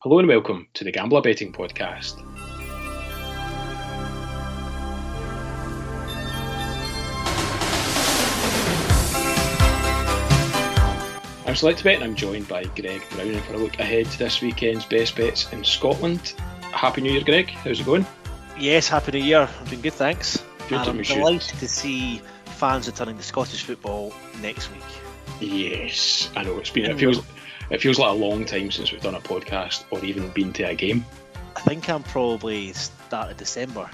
Hello and welcome to the Gambler Betting Podcast. I'm Select Bet and I'm joined by Greg Brown for a look ahead to this weekend's best bets in Scotland. Happy New Year, Greg. How's it going? Yes, Happy New Year. I'm doing good, thanks. Good, and I'm delighted to see fans returning to Scottish football next week. Yes, I know it's been. It feels. It feels like a long time since we've done a podcast or even been to a game. I think I'm probably start of December,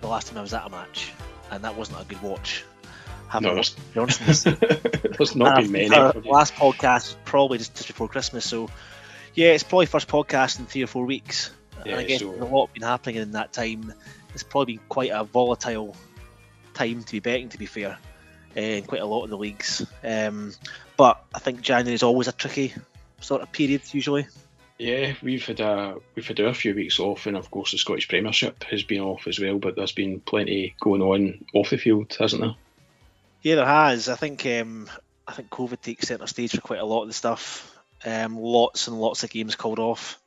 the last time I was at a match, and that wasn't a good watch. No, Johnson's. There's not been many. Our last podcast was probably just, just before Christmas, so yeah, it's probably first podcast in three or four weeks. Yeah, I guess so- there's a lot been happening in that time. It's probably been quite a volatile time to be betting, to be fair, eh, in quite a lot of the leagues. Um, but I think January is always a tricky sort of period usually. Yeah, we've had a we've had our few weeks off, and of course the Scottish Premiership has been off as well. But there's been plenty going on off the field, hasn't there? Yeah, there has. I think um, I think COVID takes centre stage for quite a lot of the stuff. Um, lots and lots of games called off.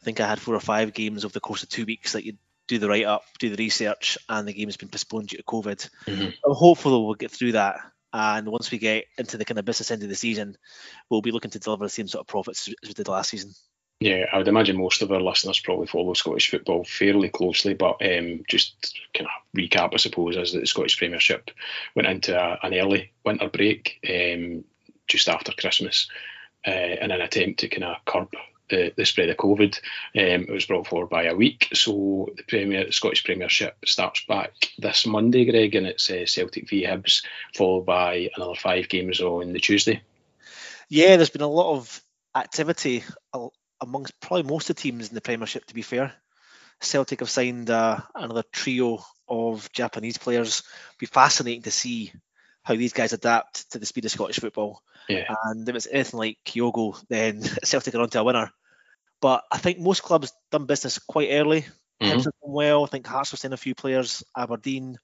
I think I had four or five games over the course of two weeks that you do the write up, do the research, and the game's been postponed due to COVID. Mhm. I'm hopeful we'll get through that. And once we get into the kind of business end of the season, we'll be looking to deliver the same sort of profits as we did last season. Yeah, I would imagine most of our listeners probably follow Scottish football fairly closely, but um, just kind of recap, I suppose, is that the Scottish Premiership went into a, an early winter break um, just after Christmas uh, in an attempt to kind of curb the, the spread of COVID. Um, it was brought forward by a week, so the Premier Scottish Premiership starts back this Monday, Greg, and it's uh, Celtic v Hibs, followed by another five games on the Tuesday. Yeah, there's been a lot of activity amongst probably most of the teams in the Premiership, to be fair. Celtic have signed uh, another trio of Japanese players. It'll Be fascinating to see how these guys adapt to the speed of Scottish football. Yeah. And if it's anything like Kyogo, then Celtic are onto a winner. But I think most clubs done business quite early. Mhm. Hibs have done well. I think Hearts have signed a few players. Aberdeen,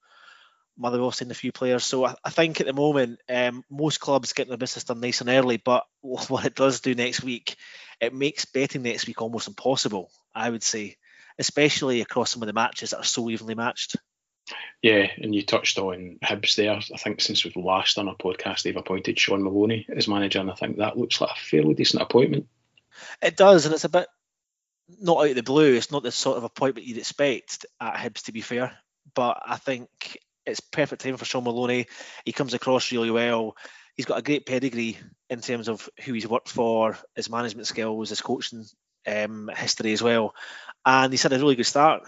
Motherwell signed a few players. So I, I think at the moment, um, most clubs getting their business done nice and early. But what it does do next week, it makes betting next week almost impossible. I would say, especially across some of the matches that are so evenly matched. Yeah, and you touched on Hibs there. I think since we've last done a podcast, they've appointed Shaun Maloney as manager, and I think that looks like a fairly decent appointment. It does, and it's a bit not out of the blue. It's not the sort of appointment you'd expect at Hibs, to be fair. But I think it's perfect time for Shaun Maloney. He comes across really well. He's got a great pedigree in terms of who he's worked for, his management skills, his coaching um, history as well. And he's had a really good start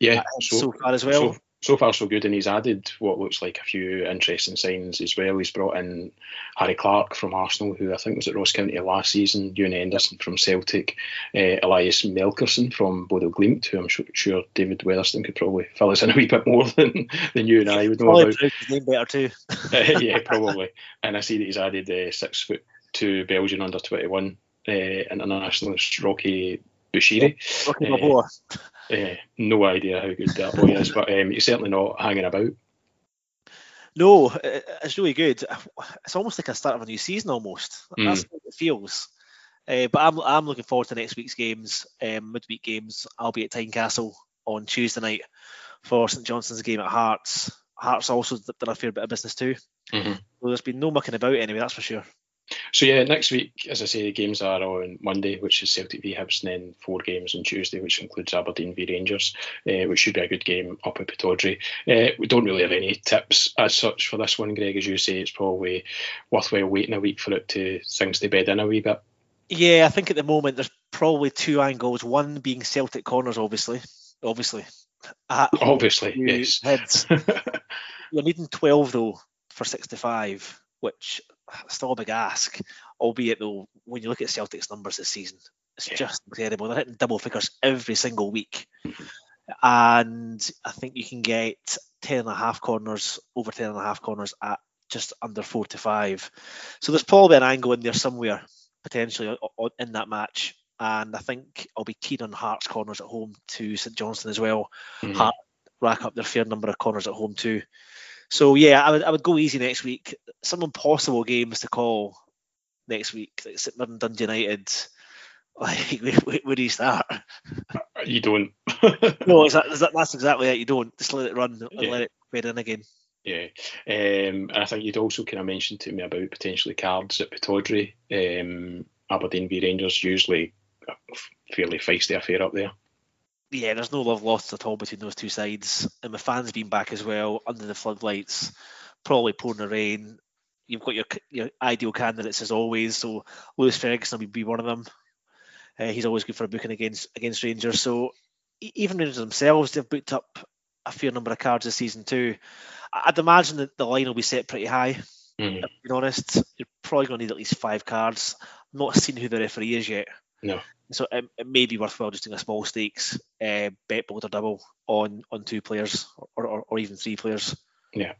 Yeah, so, so far as well. so so far so good, and he's added what looks like a few interesting signs as well. He's brought in Harry Clarke from Arsenal, who I think was at Ross County last season, Ewan Henderson from Celtic, uh, Elias Melkersen from Bodo Glimt, who I'm sure, sure David Weatherston could probably fill us in a wee bit more than, than you and I would know Probably about. name better too. Uh, yeah, probably. And I see that he's added uh, six foot two Belgian under 21 uh, internationalist Rocky Bushiri. Rocky Eh, Balboa. Uh, no idea how good that boy is, but um, he's certainly not hanging about. No, it's really good. It's almost like a start of a new season almost. That's Mm. what it feels. Uh, but I'm I'm looking forward to next week's games, um, midweek games. I'll be at Tynecastle on Tuesday night for St Johnstone's game at Hearts. Hearts also done a fair bit of business too. Mhm. So there's been no mucking about anyway, that's for sure. So yeah, next week, as I say, the games are on Monday, which is Celtic v Hibs, and then four games on Tuesday, which includes Aberdeen v Rangers, uh, which should be a good game up at Pittodrie. Uh, we don't really have any tips as such for this one, Greg. As you say, it's probably worthwhile waiting a week for it to things to bed in a wee bit. Yeah, I think at the moment there's probably two angles. One being Celtic corners, obviously. Obviously. At Obviously, yes. Hibs. You're needing 12 though for 65, which still a big ask. Albeit though, when you look at Celtic's numbers this season, it's Yeah. just incredible. They're hitting double figures every single week. And I think you can get 10 and a half corners, over 10 and a half corners at just under four to five. So there's probably an angle in there somewhere, potentially in that match. And I think I'll be keen on Hearts corners at home to St Johnstone as well Mhm. Heart rack up their fair number of corners at home too. So yeah, I would I would go easy next week. Some impossible games to call next week, like St Mirren Dundee United, Like, where, do you start? You don't. no, that, that, that's exactly it. You don't just let it run and yeah. let it fade in again. Yeah, um, and I think you'd also kind of mentioned to me about potentially cards at Pittodrie. Um, Aberdeen v Rangers usually a fairly feisty affair up there. Yeah, there's no love lost at all between those two sides, and the fans being back as well under the floodlights, probably pouring the rain. You've got your your ideal candidates as always. So Lewis Ferguson will be one of them. Uh, he's always good for a booking against against Rangers. So even Rangers themselves, they've booked up a fair number of cards this season too. I'd imagine that the line will be set pretty high. Mm. To be honest, you're probably going to need at least five cards. I'm not seen who the referee is yet. No. So it, it may be worthwhile just doing a small stakes uh, bet both or double on on two players or, or, or, even three players. Yeah.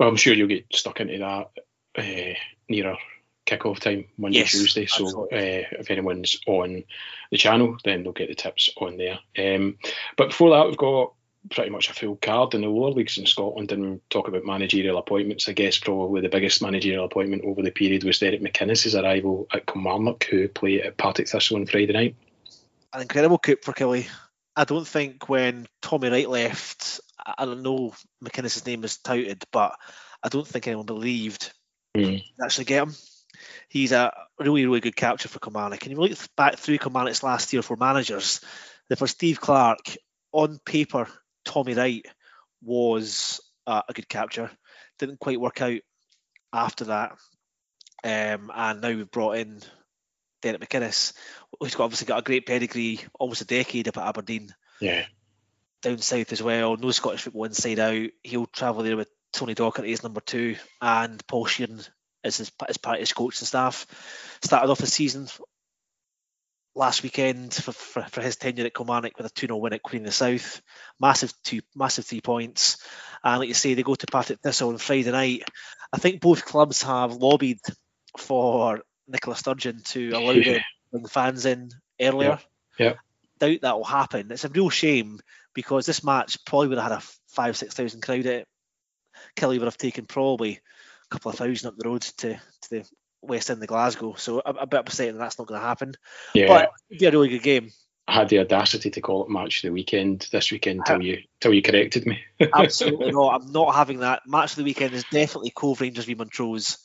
Well, I'm sure you'll get stuck into that uh, nearer kickoff time Monday yes, Tuesday. So uh, if anyone's on the channel, then they'll get the tips on there. Um, but before that, we've got pretty much a full card in the lower leagues in Scotland and talk about managerial appointments. I guess probably the biggest managerial appointment over the period was Derek McInnes' arrival at Kilmarnock, who play at Partick Thistle on Friday night. An incredible coup for Killie. I don't think when Tommy Wright left, I don't know McInnes' name was touted, but I don't think anyone believed mm. actually get him. He's a really, really good capture for Kilmarnock. And you look back through Kilmarnock's last year for managers, that for Steve Clarke, on paper, Tommy Wright was uh, a good capture. Didn't quite work out after that. Um, and now we've brought in Derek McInnes, who's got, obviously got a great pedigree, almost a decade up at Aberdeen. Yeah. Down south as well, no Scottish football inside out. He'll travel there with Tony Docherty as number two and Paul Sheerin as, his, as part of his coaching staff. Started off the season last weekend for, for, for, his tenure at Kilmarnock with a 2 0 win at Queen of the South. Massive two massive three points. And like you say, they go to Partick Thistle on Friday night. I think both clubs have lobbied for Nicola Sturgeon to allow to bring fans in earlier. Yeah. Doubt that will happen. It's a real shame because this match probably would have had a five, six thousand crowd at it. Killie would have taken probably a couple of thousand up the road to, to the West End of Glasgow. So a, a bit upset that that's not going to happen. Yeah. But it'd be a really good game. I had the audacity to call it match of the weekend this weekend till you till you corrected me. absolutely not. I'm not having that. Match of the weekend is definitely Cove Rangers v Montrose,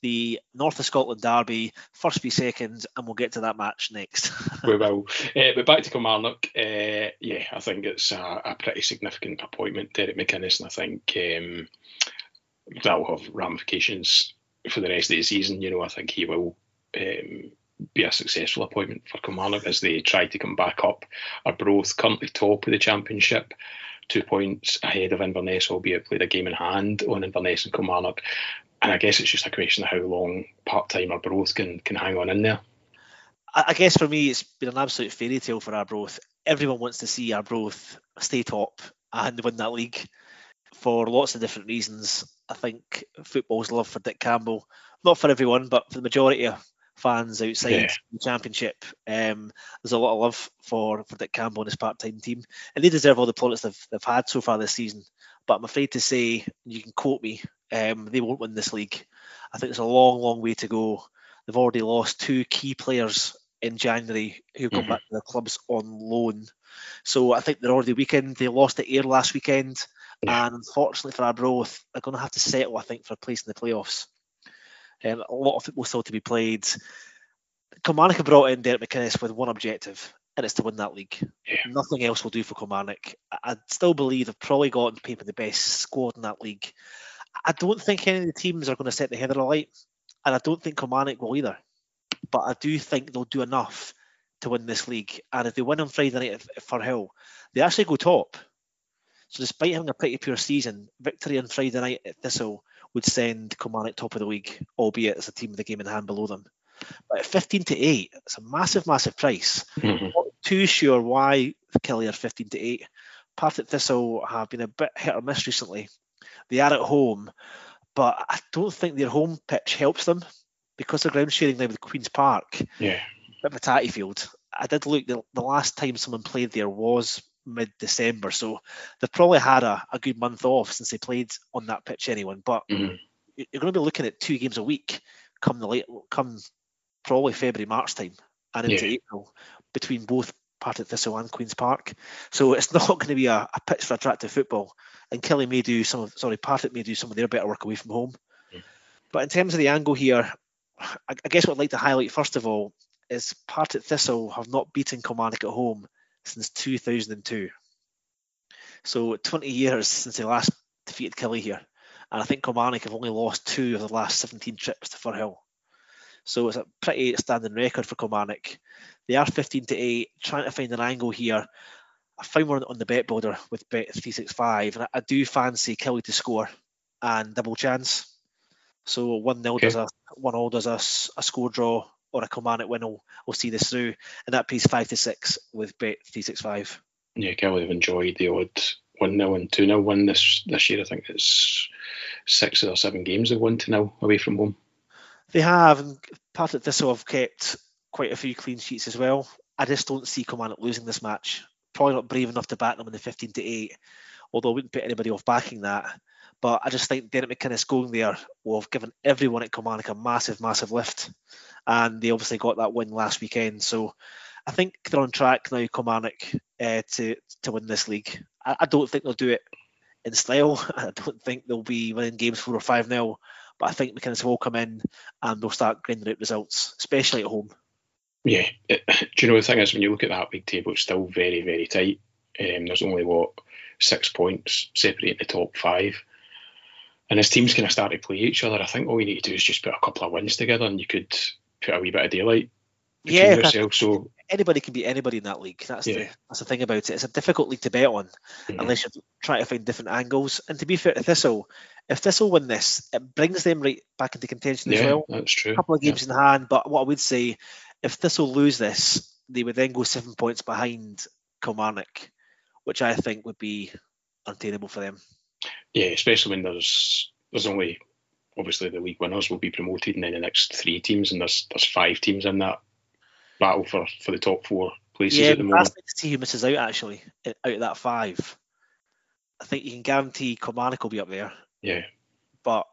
the North of Scotland derby, first v second, and we'll get to that match next. we will. Uh, but back to Kilmarnock, uh, yeah, I think it's a, a, pretty significant appointment, Derek McInnes, and I think um, that will have ramifications for the rest of the season. You know, I think he will um, be a successful appointment for Kilmarnock as they try to come back up. Arbroath currently top of the championship, two points ahead of Inverness, albeit played a game in hand on Inverness and Kilmarnock. And I guess it's just a question of how long part-time Arbroath can can hang on in there. I guess for me, it's been an absolute fairy tale for Arbroath. Everyone wants to see Arbroath stay top and win that league for lots of different reasons. I think football's love for Dick Campbell, not for everyone, but for the majority of fans outside yeah. the championship, um, there's a lot of love for, for Dick Campbell and his part-time team, and they deserve all the plaudits they've, they've had so far this season. But I'm afraid to say, you can quote me, um, they won't win this league. I think there's a long, long way to go. They've already lost two key players in January who come mm-hmm. back to their clubs on loan. So I think they're already weakened. They lost at Ayr last weekend. Yeah. And unfortunately for Arbroath, they're going to have to settle, I think, for a place in the playoffs. Um, a lot of football still to be played. Kilmarnock have brought in Derek McInnes with one objective, and it's to win that league. Yeah. Nothing else will do for Kilmarnock. I, I still believe they've probably got on paper the best squad in that league. I don't think any of the teams are going to set the heather alight, and I don't think Kilmarnock will either. But I do think they'll do enough to win this league. And if they win on Friday night at Firhill, they actually go top. So despite having a pretty poor season, victory on Friday night at Thistle would send Kilmarnock top of the league, albeit as a team with the game in hand below them. But at 15 to 8, it's a massive, massive price. Mm-hmm. Not too sure why Killie are 15 to 8. Partick Thistle have been a bit hit or miss recently. They are at home, but I don't think their home pitch helps them because they're ground sharing now with Queen's Park. Yeah. Bit of a tatty field. I did look, the, the last time someone played there was mid December. So they've probably had a, a good month off since they played on that pitch anyone. But mm-hmm. you're going to be looking at two games a week come the late come probably February March time. and into yeah. April between both Partick Thistle and Queen's Park. So it's not going to be a, a pitch for attractive football. And Killie may do some of, sorry, Partick may do some of their better work away from home. Mm. But in terms of the angle here, I, I guess what I'd like to highlight first of all is Partick Thistle have not beaten Kilmarnock at home since 2002. So 20 years since they last defeated Killie here. And I think Kilmarnock have only lost two of the last 17 trips to Firhill. So it's a pretty standing record for Kilmarnock. They are 15 to 8, trying to find an angle here. I found one on the bet builder with bet 365, and I, do fancy Killie to score and double chance. So 1 0 okay. does a 1 0 does a, a score draw or a Kilmarnock win will, will see this through, and that pays 5 to 6 with bet 365. Yeah, Killie have enjoyed the odd 1 0 and 2 0 win this, this year. I think it's six or seven games they've won to nil away from home. They have, and Thistle have kept quite a few clean sheets as well. I just don't see Kilmarnock losing this match. Probably not brave enough to back them in the 15 to 8, although I wouldn't put anybody off backing that. But I just think Derek McInnes going there will have given everyone at Kilmarnock a massive, massive lift. And they obviously got that win last weekend. So I think they're on track now, Kilmarnock, uh, to, to win this league. I, I don't think they'll do it in style. I don't think they'll be winning games 4 or 5 0. But I think McInnes will come in and they'll start grinding out results, especially at home. Yeah, it, do you know the thing is when you look at that big table, it's still very very tight. Um, there's only what six points separating the top five, and as teams kind of start to play each other, I think all you need to do is just put a couple of wins together, and you could put a wee bit of daylight yeah, yourself. So anybody can beat anybody in that league. That's yeah. the that's the thing about it. It's a difficult league to bet on mm-hmm. unless you try to find different angles. And to be fair to Thistle, if Thistle win this, it brings them right back into contention yeah, as well. That's true. A couple of games yeah. in hand, but what I would say if Thistle lose this, they would then go seven points behind Kilmarnock, which I think would be untenable for them. Yeah, especially when there's there's only obviously the league winners will be promoted, and then the next three teams, and there's there's five teams in that battle for, for the top four places yeah, at the moment. to see who misses out actually out of that five. I think you can guarantee Kilmarnock will be up there. Yeah, but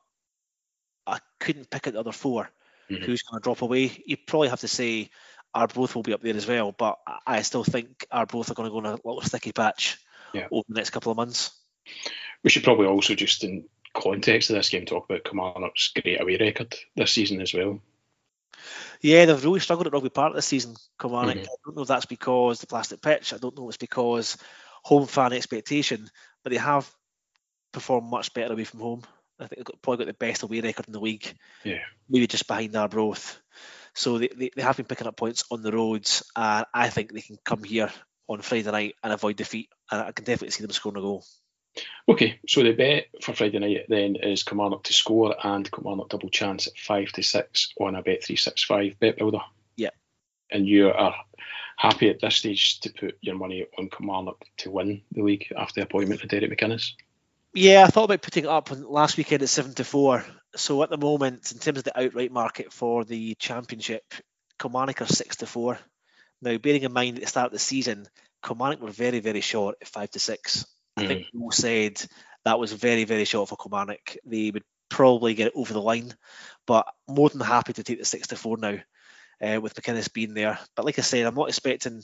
I couldn't pick out the other 4 mm-hmm. Who's going to drop away? You probably have to say Arbroath will be up there as well, but I still think Arbroath are going to go in a little sticky patch yeah. over the next couple of months. We should probably also just in context of this game talk about Kilmarnock's great away record this season as well. Yeah, they've really struggled at Rugby Park this season, Kilmarnock. Mm-hmm. I don't know if that's because the plastic pitch. I don't know if it's because home fan expectation, but they have performed much better away from home. I think they've probably got the best away record in the league. Yeah. Maybe just behind Arbroath. So they, they, they have been picking up points on the roads, and I think they can come here on Friday night and avoid defeat. And I can definitely see them scoring a goal. Okay, so the bet for Friday night then is Kilmarnock to score and Kilmarnock double chance at five to six on a bet three six five bet builder. Yeah. And you are happy at this stage to put your money on Kilmarnock to win the league after the appointment of Derek McInnes? Yeah, I thought about putting it up last weekend at seven to four. So at the moment, in terms of the outright market for the championship, Kilmarnock are six to four. Now, bearing in mind at the start of the season, Kilmarnock were very, very short at five to six. I think mm. Mo said that was very, very short for Kilmarnock. They would probably get it over the line, but more than happy to take the six to four now uh, with McInnes being there. But like I said, I'm not expecting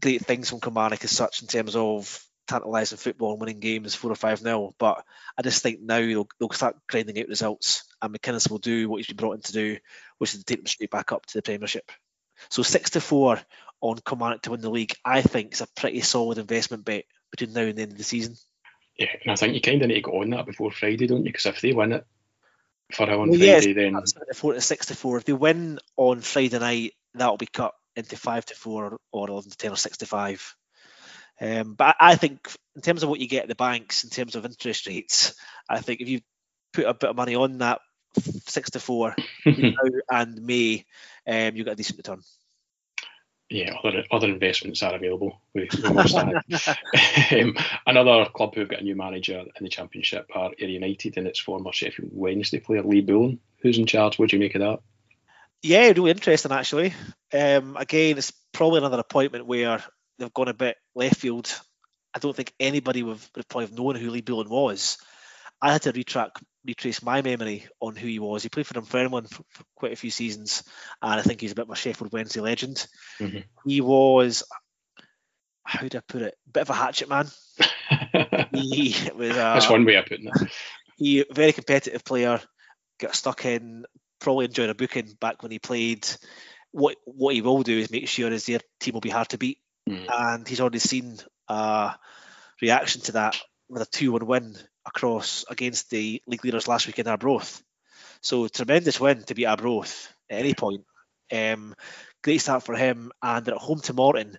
great things from Kilmarnock as such in terms of tantalising football and winning games four or five nil. But I just think now they'll, they'll start grinding out results, and McInnes will do what he's been brought in to do, which is to take them straight back up to the Premiership. So six to four on Kilmarnock to win the league, I think is a pretty solid investment bet between now and the end of the season. Yeah, and I think you kind of need to go on that before Friday, don't you? Because if they win it for on well, Friday, then four to six to four. If they win on Friday night, that'll be cut into five to four or eleven to ten or six to five. Um, but I think in terms of what you get at the banks, in terms of interest rates, I think if you put a bit of money on that six to four now and May, um, you get a decent return yeah, other other investments are available. We, we um, another club who've got a new manager in the Championship are Ayr United and its former Sheffield Wednesday player Lee Bullen. Who's in charge? What do you make of that? Yeah, really interesting actually. Um, again, it's probably another appointment where they've gone a bit left field. I don't think anybody would, would probably have known who Lee Bullen was. I had to retrack retrace my memory on who he was. He played for Dunfermline for, for quite a few seasons, and I think he's a bit of a Sheffield Wednesday legend. Mm-hmm. He was, how do I put it, bit of a hatchet man. he was. That's one way of putting it. He very competitive player, got stuck in, probably enjoyed a booking back when he played. What what he will do is make sure his their team will be hard to beat, Mm. and he's already seen a reaction to that with a two-one win across against the league leaders last week in Arbroath. So tremendous win to beat Arbroath at any point. Um, great start for him, and at home to Morton,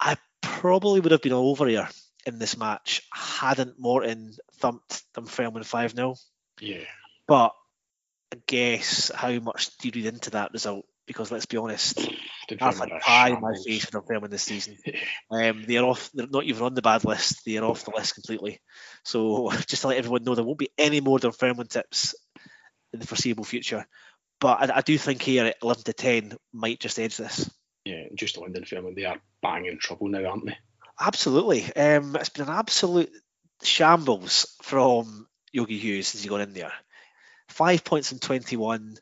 I probably would have been all over here in this match hadn't Morton thumped Dunfermline five 0 Yeah. But I guess how much do you read into that result? Because let's be honest, Remember had pie in my face for Dunfermline this season. Um, they're off. They're not even on the bad list. They are off the list completely. So just to let everyone know, there won't be any more Dunfermline tips in the foreseeable future. But I, I do think here at 11 to 10 might just edge this. Yeah, just London film, they are banging trouble now, aren't they? Absolutely. Um, it's been an absolute shambles from Yogi Hughes since he got in there. Five points in 21,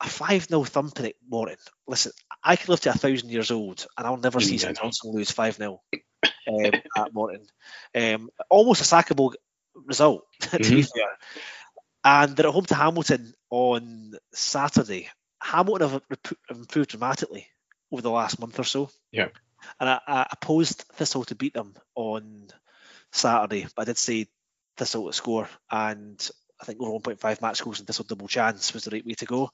a 5 0 thumping at Morton. Listen, I could live to a thousand years old and I'll never see St. Johnstone lose 5 0 um, at Morton. Um, almost a sackable result, to be Mhm. fair. And they're at home to Hamilton on Saturday. Hamilton have improved dramatically over the last month or so. Yeah. And I, I opposed Thistle to beat them on Saturday, but I did say Thistle to score, and I think over 1.5 match goals and this Thistle double chance was the right way to go.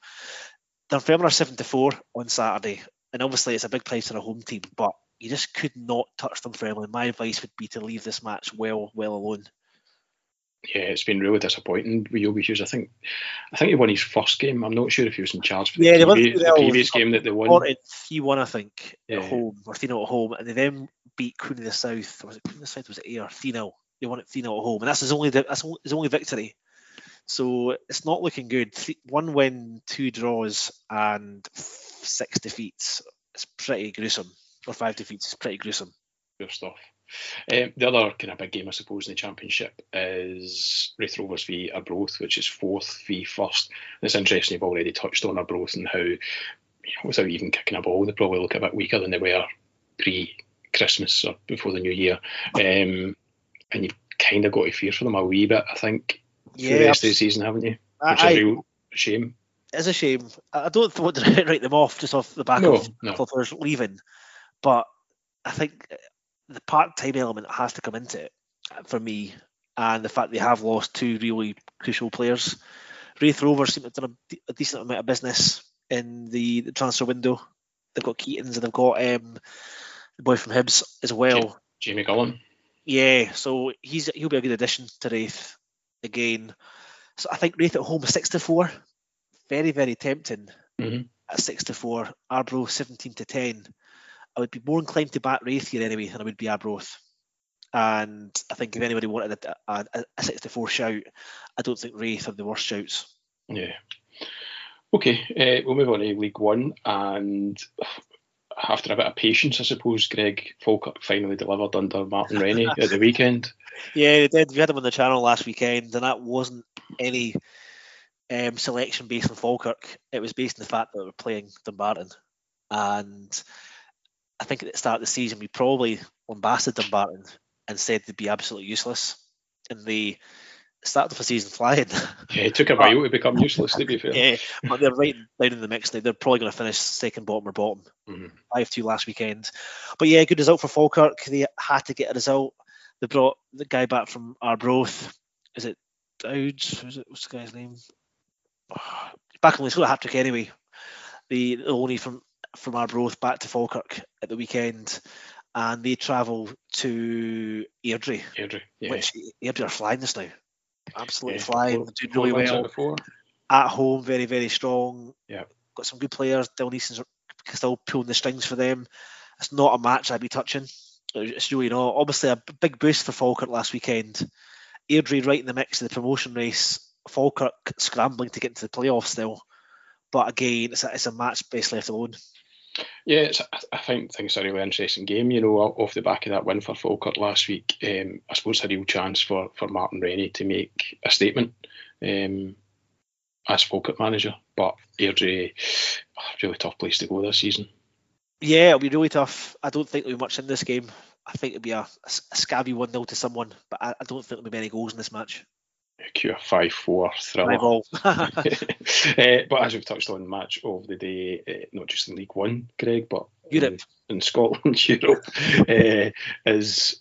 Dunfermline are seven to four on Saturday, and obviously it's a big price on a home team, but you just could not touch Dunfermline. My advice would be to leave this match well, well alone. Yeah, it's been really disappointing with Yogi Hughes. I think I think he won his first game. I'm not sure if he was in charge for Yeah, they the, won previous, the 3-0 previous game that they won. Three one, I think, Yeah. at home or three 0 at home, and they then beat Queen of the South. Or was it Queen of the South? Was it Ayr three 0 They won it three 0 at home, and that's his only that's his only victory. So it's not looking good. Three, one win, two draws, and six defeats. It's pretty gruesome. Or five defeats. It's pretty gruesome. Good stuff. Um, the other kind of big game, I suppose, in the championship is Raith Rovers v Arbroath, which is fourth v first. And it's interesting you've already touched on Arbroath and how, you know, without even kicking a ball, they probably look a bit weaker than they were pre-Christmas or before the new year. Um, and you've kind of got to fear for them a wee bit, I think, for the rest of the season, haven't you? Which I, is I, a real shame. it's a shame. I don't want to write them off just off the back No, of no. players leaving, but I think the part-time element has to come into it for me, and the fact they have lost two really crucial players. Raith Rovers seem to have done a, a decent amount of business in the, the transfer window. They've got Keatons and they've got um, the boy from Hibs as well. Jamie Gullan. Yeah, so he's he'll be a good addition to Raith again. So I think Raith at home six to four, very very tempting Mhm. at six to four. Arbroath seventeen to ten. I would be more inclined to back Raith here anyway than I would be Arbroath. And I think if anybody wanted a, a, a six to four shout, I don't think Raith are the worst shouts. Yeah. Okay, uh, we'll move on to League One, and after a bit of patience, I suppose, Greg Falkirk finally delivered under Martin Rennie at the weekend. Yeah, they did. We had him on the channel last weekend, and that wasn't any um, selection based on Falkirk. It was based on the fact that we were playing Dumbarton. And I think at the start of the season, we probably lambasted Dumbarton and said they'd be absolutely useless. And they started off the season flying. Yeah, it took a while to become useless, to be fair. yeah, but they're right down in the mix now. They're probably going to finish second, bottom, or bottom. Mhm. 5 2 last weekend. But yeah, good result for Falkirk. They had to get a result. They brought the guy back from Arbroath. Is it Dowd? Who's it, what's the guy's name? Back on the a hat trick anyway. The, the only from from Arbroath back to Falkirk at the weekend. And they travel to Airdrie, Airdrie, yeah. which Airdrie are flying this now. Absolutely Yeah, flying. four- They're doing really well of four. at home, very, very strong. Yeah. Got some good players. Dylan Easton's still pulling the strings for them. It's not a match I'd be touching. It's really not. Obviously, a big boost for Falkirk last weekend. Airdrie right in the mix of the promotion race. Falkirk scrambling to get into the playoffs still. But again, it's a, it's a match best left alone. Yeah, I- think things are a really interesting game. You know, off the back of that win for Falkirk last week, um, I suppose it's a real chance for, for Martin Rennie to make a statement. um, as Falkirk manager. But Airdrie, oh, really tough place to go this season. Yeah, it'll be really tough. I don't think there'll be much in this game. I think it'll be a, a, a scabby 1 0 to someone, but I, I, don't think there'll be many goals in this match. Q 5 4 thriller. uh, but as we've touched on, match of the day, uh, not just in League One, Greg, but Europe. In, in Scotland, Europe, uh, is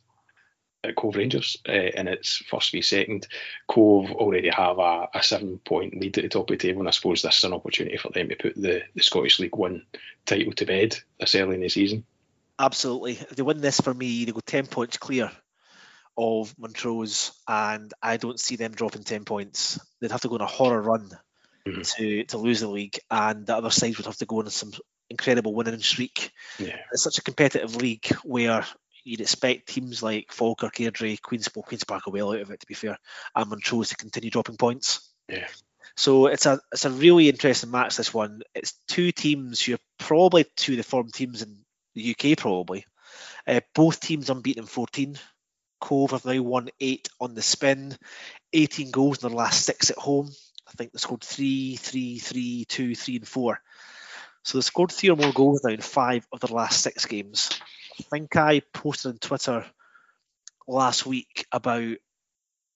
Cove Rangers uh, in its first v second. Cove already have a, a, seven point lead at the top of the table, and I suppose this is an opportunity for them to put the, the Scottish League One title to bed this early in the season. Absolutely. If they win this for me, they go 10 points clear of Montrose, and I don't see them dropping 10 points. They'd have to go on a horror run mm-hmm. to, to lose the league, and the other side would have to go on some incredible winning streak. Yeah. It's such a competitive league where you'd expect teams like Falkirk, Airdrie, Queen's, well, Queen's Park are well out of it to be fair, and Montrose to continue dropping points. Yeah. So it's a it's a really interesting match. This one. It's two teams who are probably two of the form teams in the UK probably. Uh, both teams unbeaten in 14. Cove have now won eight on the spin, 18 goals in their last six at home. I think they scored three, three, three, two, three, and four. So they scored three or more goals now in five of their last six games. I think I posted on Twitter last week about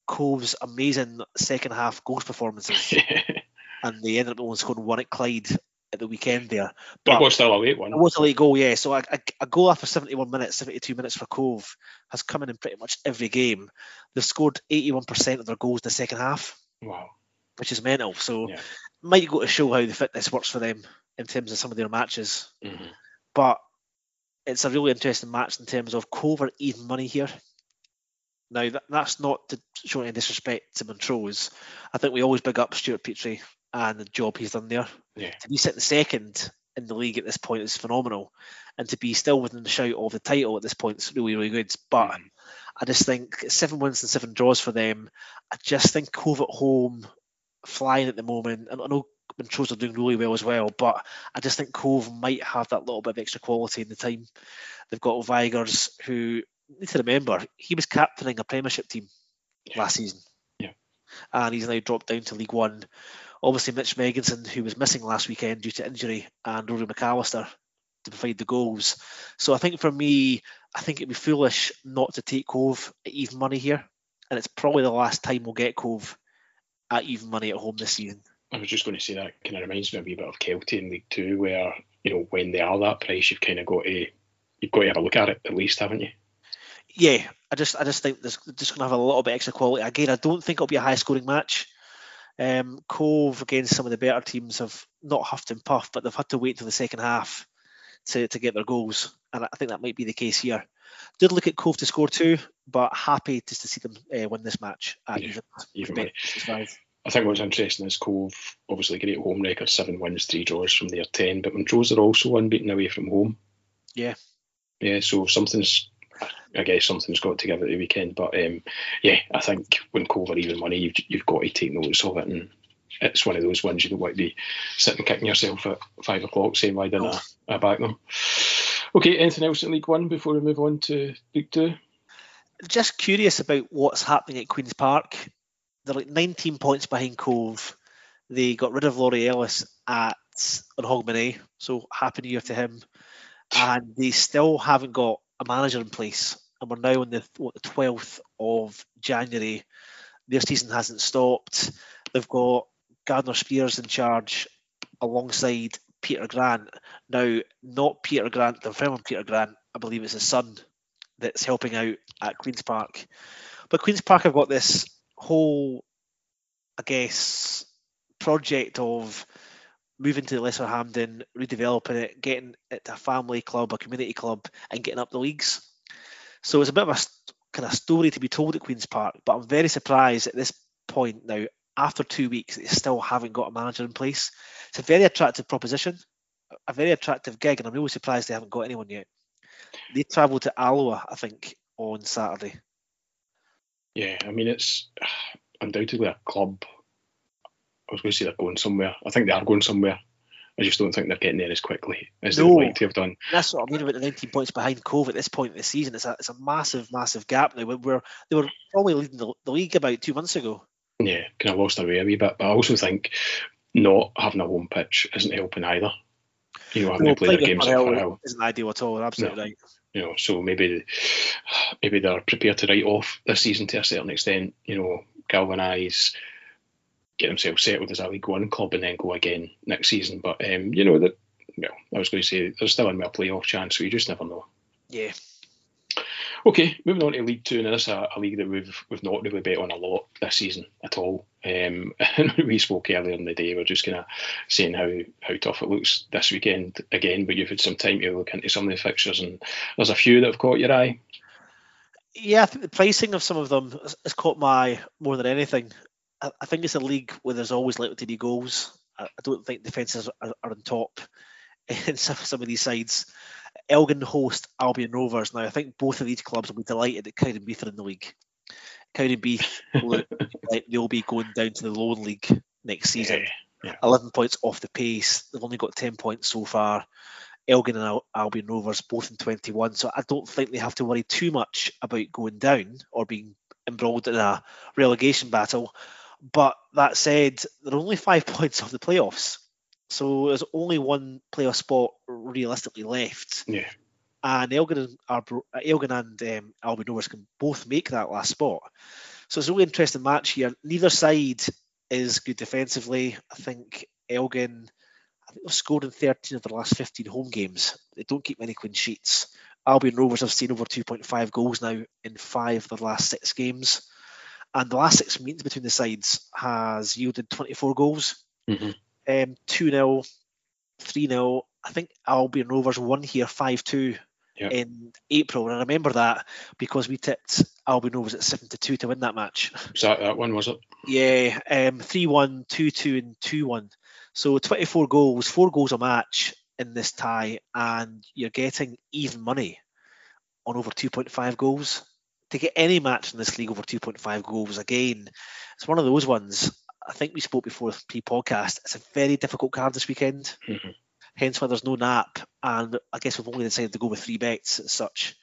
Cove's amazing second half goals performances. and they ended up only scoring one at Clyde at the weekend there. But, it was still a late one. It was a late goal, yeah. So a, a, a, goal after 71 minutes, 72 minutes for Cove has come in in pretty much every game. They've scored 81% of their goals in the second half. Wow. Which is mental. So yeah. might go to show how the fitness works for them in terms of some of their matches. Mm-hmm. But it's a really interesting match in terms of Cove are even money here. Now that, that's not to show any disrespect to Montrose. I think we always big up Stuart Petrie and the job he's done there. Yeah. To be sitting second in the league at this point is phenomenal, and to be still within the shout of the title at this point is really really good. But mm. I just think seven wins and seven draws for them. I just think Cove at home flying at the moment, and I know Montrose are doing really well as well, but I just think Cove might have that little bit of extra quality in the time. They've got Vigurs, who need to remember he was captaining a Premiership team yeah. last season. Yeah. And he's now dropped down to League One. Obviously, Mitch Megginson, who was missing last weekend due to injury, and Rory McAllister to provide the goals. So I think for me, I think it'd be foolish not to take Cove at even money here. And it's probably the last time we'll get Cove at even money at home this season. I was just going to say that kind of reminds me a wee bit of Kelty in League Two, where you know when they are that price, you've kind of got to you've got to have a look at it at least, haven't you? Yeah, I just I just think there's just going to have a little bit extra quality. Again, I don't think it'll be a high scoring match. Um, Cove against some of the better teams have not huffed and puffed, but they've had to wait till the second half to, to get their goals, and I think that might be the case here. Did look at Cove to score two, but happy just to see them uh, win this match. At yeah, even, even I think what's interesting is Cove obviously great home record, seven wins, three draws from their ten, but Montrose are also unbeaten away from home. Yeah. Yeah, so something's I guess something's got to give at the weekend. But um, yeah, I think when Cove are even money, you've, you've got to take notice of it. And it's one of those ones you don't want to be sitting kicking yourself at five o'clock saying, why didn't I, I back them? Okay, anything else in League One before we move on to League Two? Just curious about what's happening at Queen's Park. They're like 19 points behind Cove. They got rid of Laurie Ellis at on Hogmanay, so happy new year to him. And they still haven't got a manager in place, and we're now on the what the 12th of January. Their season hasn't stopped. They've got Gardner Speirs in charge alongside Peter Grant. Now, not Peter Grant, the of Peter Grant, I believe it's his son that's helping out at Queen's Park. But Queen's Park have got this whole, I guess, project of moving to Lesser Hampden, redeveloping it, getting it to a family club, a community club, and getting up the leagues. So it's a bit of a kind of story to be told at Queen's Park, but I'm very surprised at this point now, after two weeks, they still haven't got a manager in place. It's a very attractive proposition, a very attractive gig, and I'm really surprised they haven't got anyone yet. They travel to Alloa, I think, on Saturday. Yeah, I mean, it's undoubtedly a club I was going to say they're going somewhere. I think they are going somewhere. I just don't think they're getting there as quickly as no, they'd like to have done. That's what I mean about the 19 points behind Cove at this point in the season. It's a, it's a massive, massive gap now. We're, they were probably leading the, the league about two months ago. Yeah, kind of lost their way a wee bit. But I also think not having a home pitch isn't helping either. You know, having no, to play their games at Firhill isn't ideal at all. Absolutely no. right. You know, so maybe maybe they're prepared to write off this season to a certain extent. You know, galvanise, get themselves settled as a League One club, and then go again next season. But um, you know that. Well, I was going to say there's still a playoff chance, so you just never know. Yeah, Okay, moving on to League Two, and this is a, a, league that we've we've not really bet on a lot this season at all. Um, we spoke earlier in the day. We're just kind of saying how how tough it looks this weekend again. But you've had some time to look into some of the fixtures, and there's a few that have caught your eye. Yeah, I think the pricing of some of them has caught my eye more than anything. I, I think it's a league where there's always likely to be goals. I, I don't think defences are, are on top in some, some of these sides. Elgin host Albion Rovers. Now, I think both of these clubs will be delighted that Cowdenbeath are in the league. Cowdenbeath will they'll be going down to the lower league next season. Yeah, yeah. 11 points off the pace. They've only got 10 points so far. Elgin and Al- Albion Rovers both in 21. So I don't think they have to worry too much about going down or being embroiled in a relegation battle. But that said, they're only five points off the playoffs. So there's only one playoff spot realistically left. Yeah. And Elgin and, Elgin and um, Albion Rovers can both make that last spot. So it's a really interesting match here. Neither side is good defensively. I think Elgin, I think they've scored in 13 of their last 15 home games. They don't keep many clean sheets. Albion Rovers have seen over 2.5 goals now in five of their last six games. And the last six meetings between the sides has yielded 24 goals. Mm-hmm um, 2 0, 3 0. I think Albion Rovers won here 5 2 yep. in April. And I remember that because we tipped Albion Rovers at 7 to 2 to win that match. Was that that one, was it? Yeah, um, 3 1, 2 2, and 2 1. So 24 goals, four goals a match in this tie, and you're getting even money on over 2.5 goals. To get any match in this league over 2.5 goals, again, it's one of those ones I think we spoke before pre-podcast. It's a very difficult card this weekend. Mm-hmm. Hence why there's no nap, and I guess we've only decided to go with three bets as such.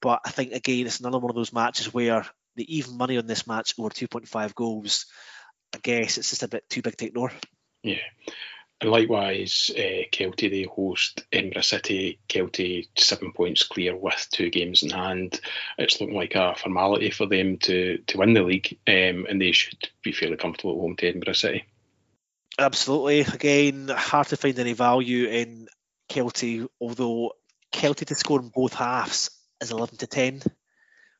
But I think again, it's another one of those matches where the even money on this match over 2.5 goals. I guess it's just a bit too big to ignore. Yeah, and likewise, uh, Kelty they host Edinburgh City. Kelty seven points clear with two games in hand. It's looking like a formality for them to to win the league, um, and they should be fairly comfortable at home to Edinburgh City. Absolutely. Again, hard to find any value in Kelty, although Kelty to score in both halves is 11 to 10,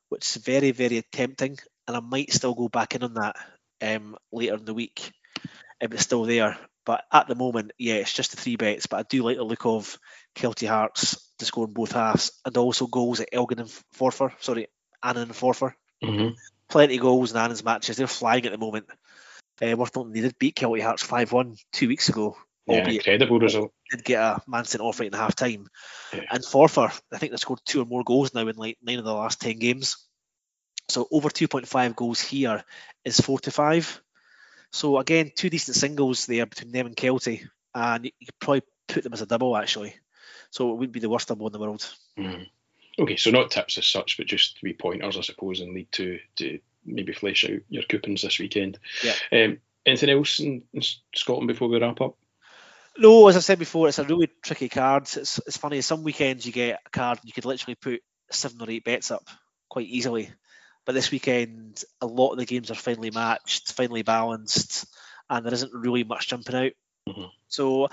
which is very, very tempting. And I might still go back in on that um, later in the week if it's still there. But at the moment, yeah, it's just the three bets. But I do like the look of Kelty Hearts to score in both halves, and also goals at Elgin and Forfar. Sorry, Annan and Forfar. Mm-hmm. Plenty of goals in Annan's matches. They're flying at the moment. Uh, worth noting they did beat Kelty Hearts 5 1 two weeks ago. Yeah, incredible result. Did get a man sent off right in half time. Yeah. And Forfar, I think they scored two or more goals now in like nine of the last ten games. So over 2.5 goals here is four to five. So again, two decent singles there between them and Kelty, and you could probably put them as a double actually. So it wouldn't be the worst double in the world. Mm. Okay, so not tips as such, but just three pointers, I suppose, and lead to to maybe flesh out your coupons this weekend. Yeah. Um, anything else in, in, Scotland before we wrap up? No, as I said before, it's a really tricky card. It's, it's funny. Some weekends you get a card and you could literally put seven or eight bets up quite easily. But this weekend, a lot of the games are finally matched, finally balanced, and there isn't really much jumping out. Mm-hmm. So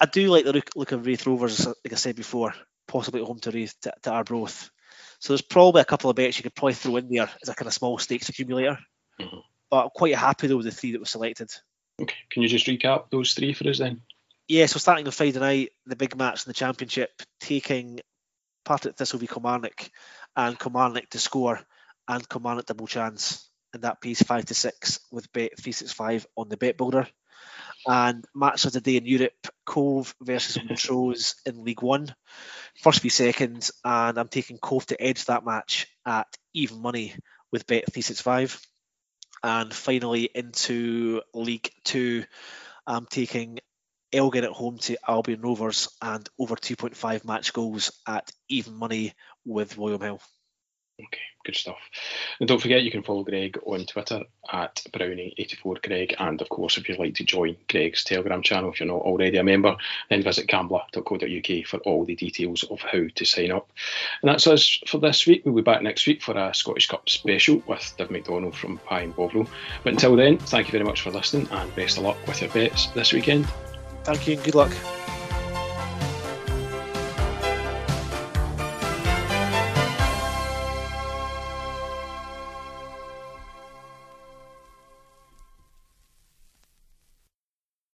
I do like the look, look of Raith Rovers, like I said before, possibly home to Raith to, to Arbroath. So there's probably a couple of bets you could probably throw in there as a kind of small stakes accumulator. Mm-hmm. But I'm quite happy though with the three that were selected. Okay, can you just recap those three for us then? Yeah, so starting on Friday night, the big match in the Championship, taking Partick Thistle v Kilmarnock and Kilmarnock to score and Kilmarnock double chance, and that piece five to six with bet three six five on the bet builder. And match of the day in Europe: Cove versus mm-hmm. Montrose in League One. First v second, and I'm taking Cove to edge that match at even money with bet three six five. And finally into League Two, I'm taking Elgin at home to Albion Rovers and over 2.5 match goals at even money with William Hill. Okay, good stuff. And don't forget, you can follow Greg on Twitter at Brownie84Greg. And of course, if you'd like to join Greg's Telegram channel, if you're not already a member, then visit gambler.co.uk for all the details of how to sign up. And that's us for this week. We'll be back next week for a Scottish Cup special with Dave McDonald from Pie and Bovril. But until then, thank you very much for listening and best of luck with your bets this weekend. Thank you and good luck.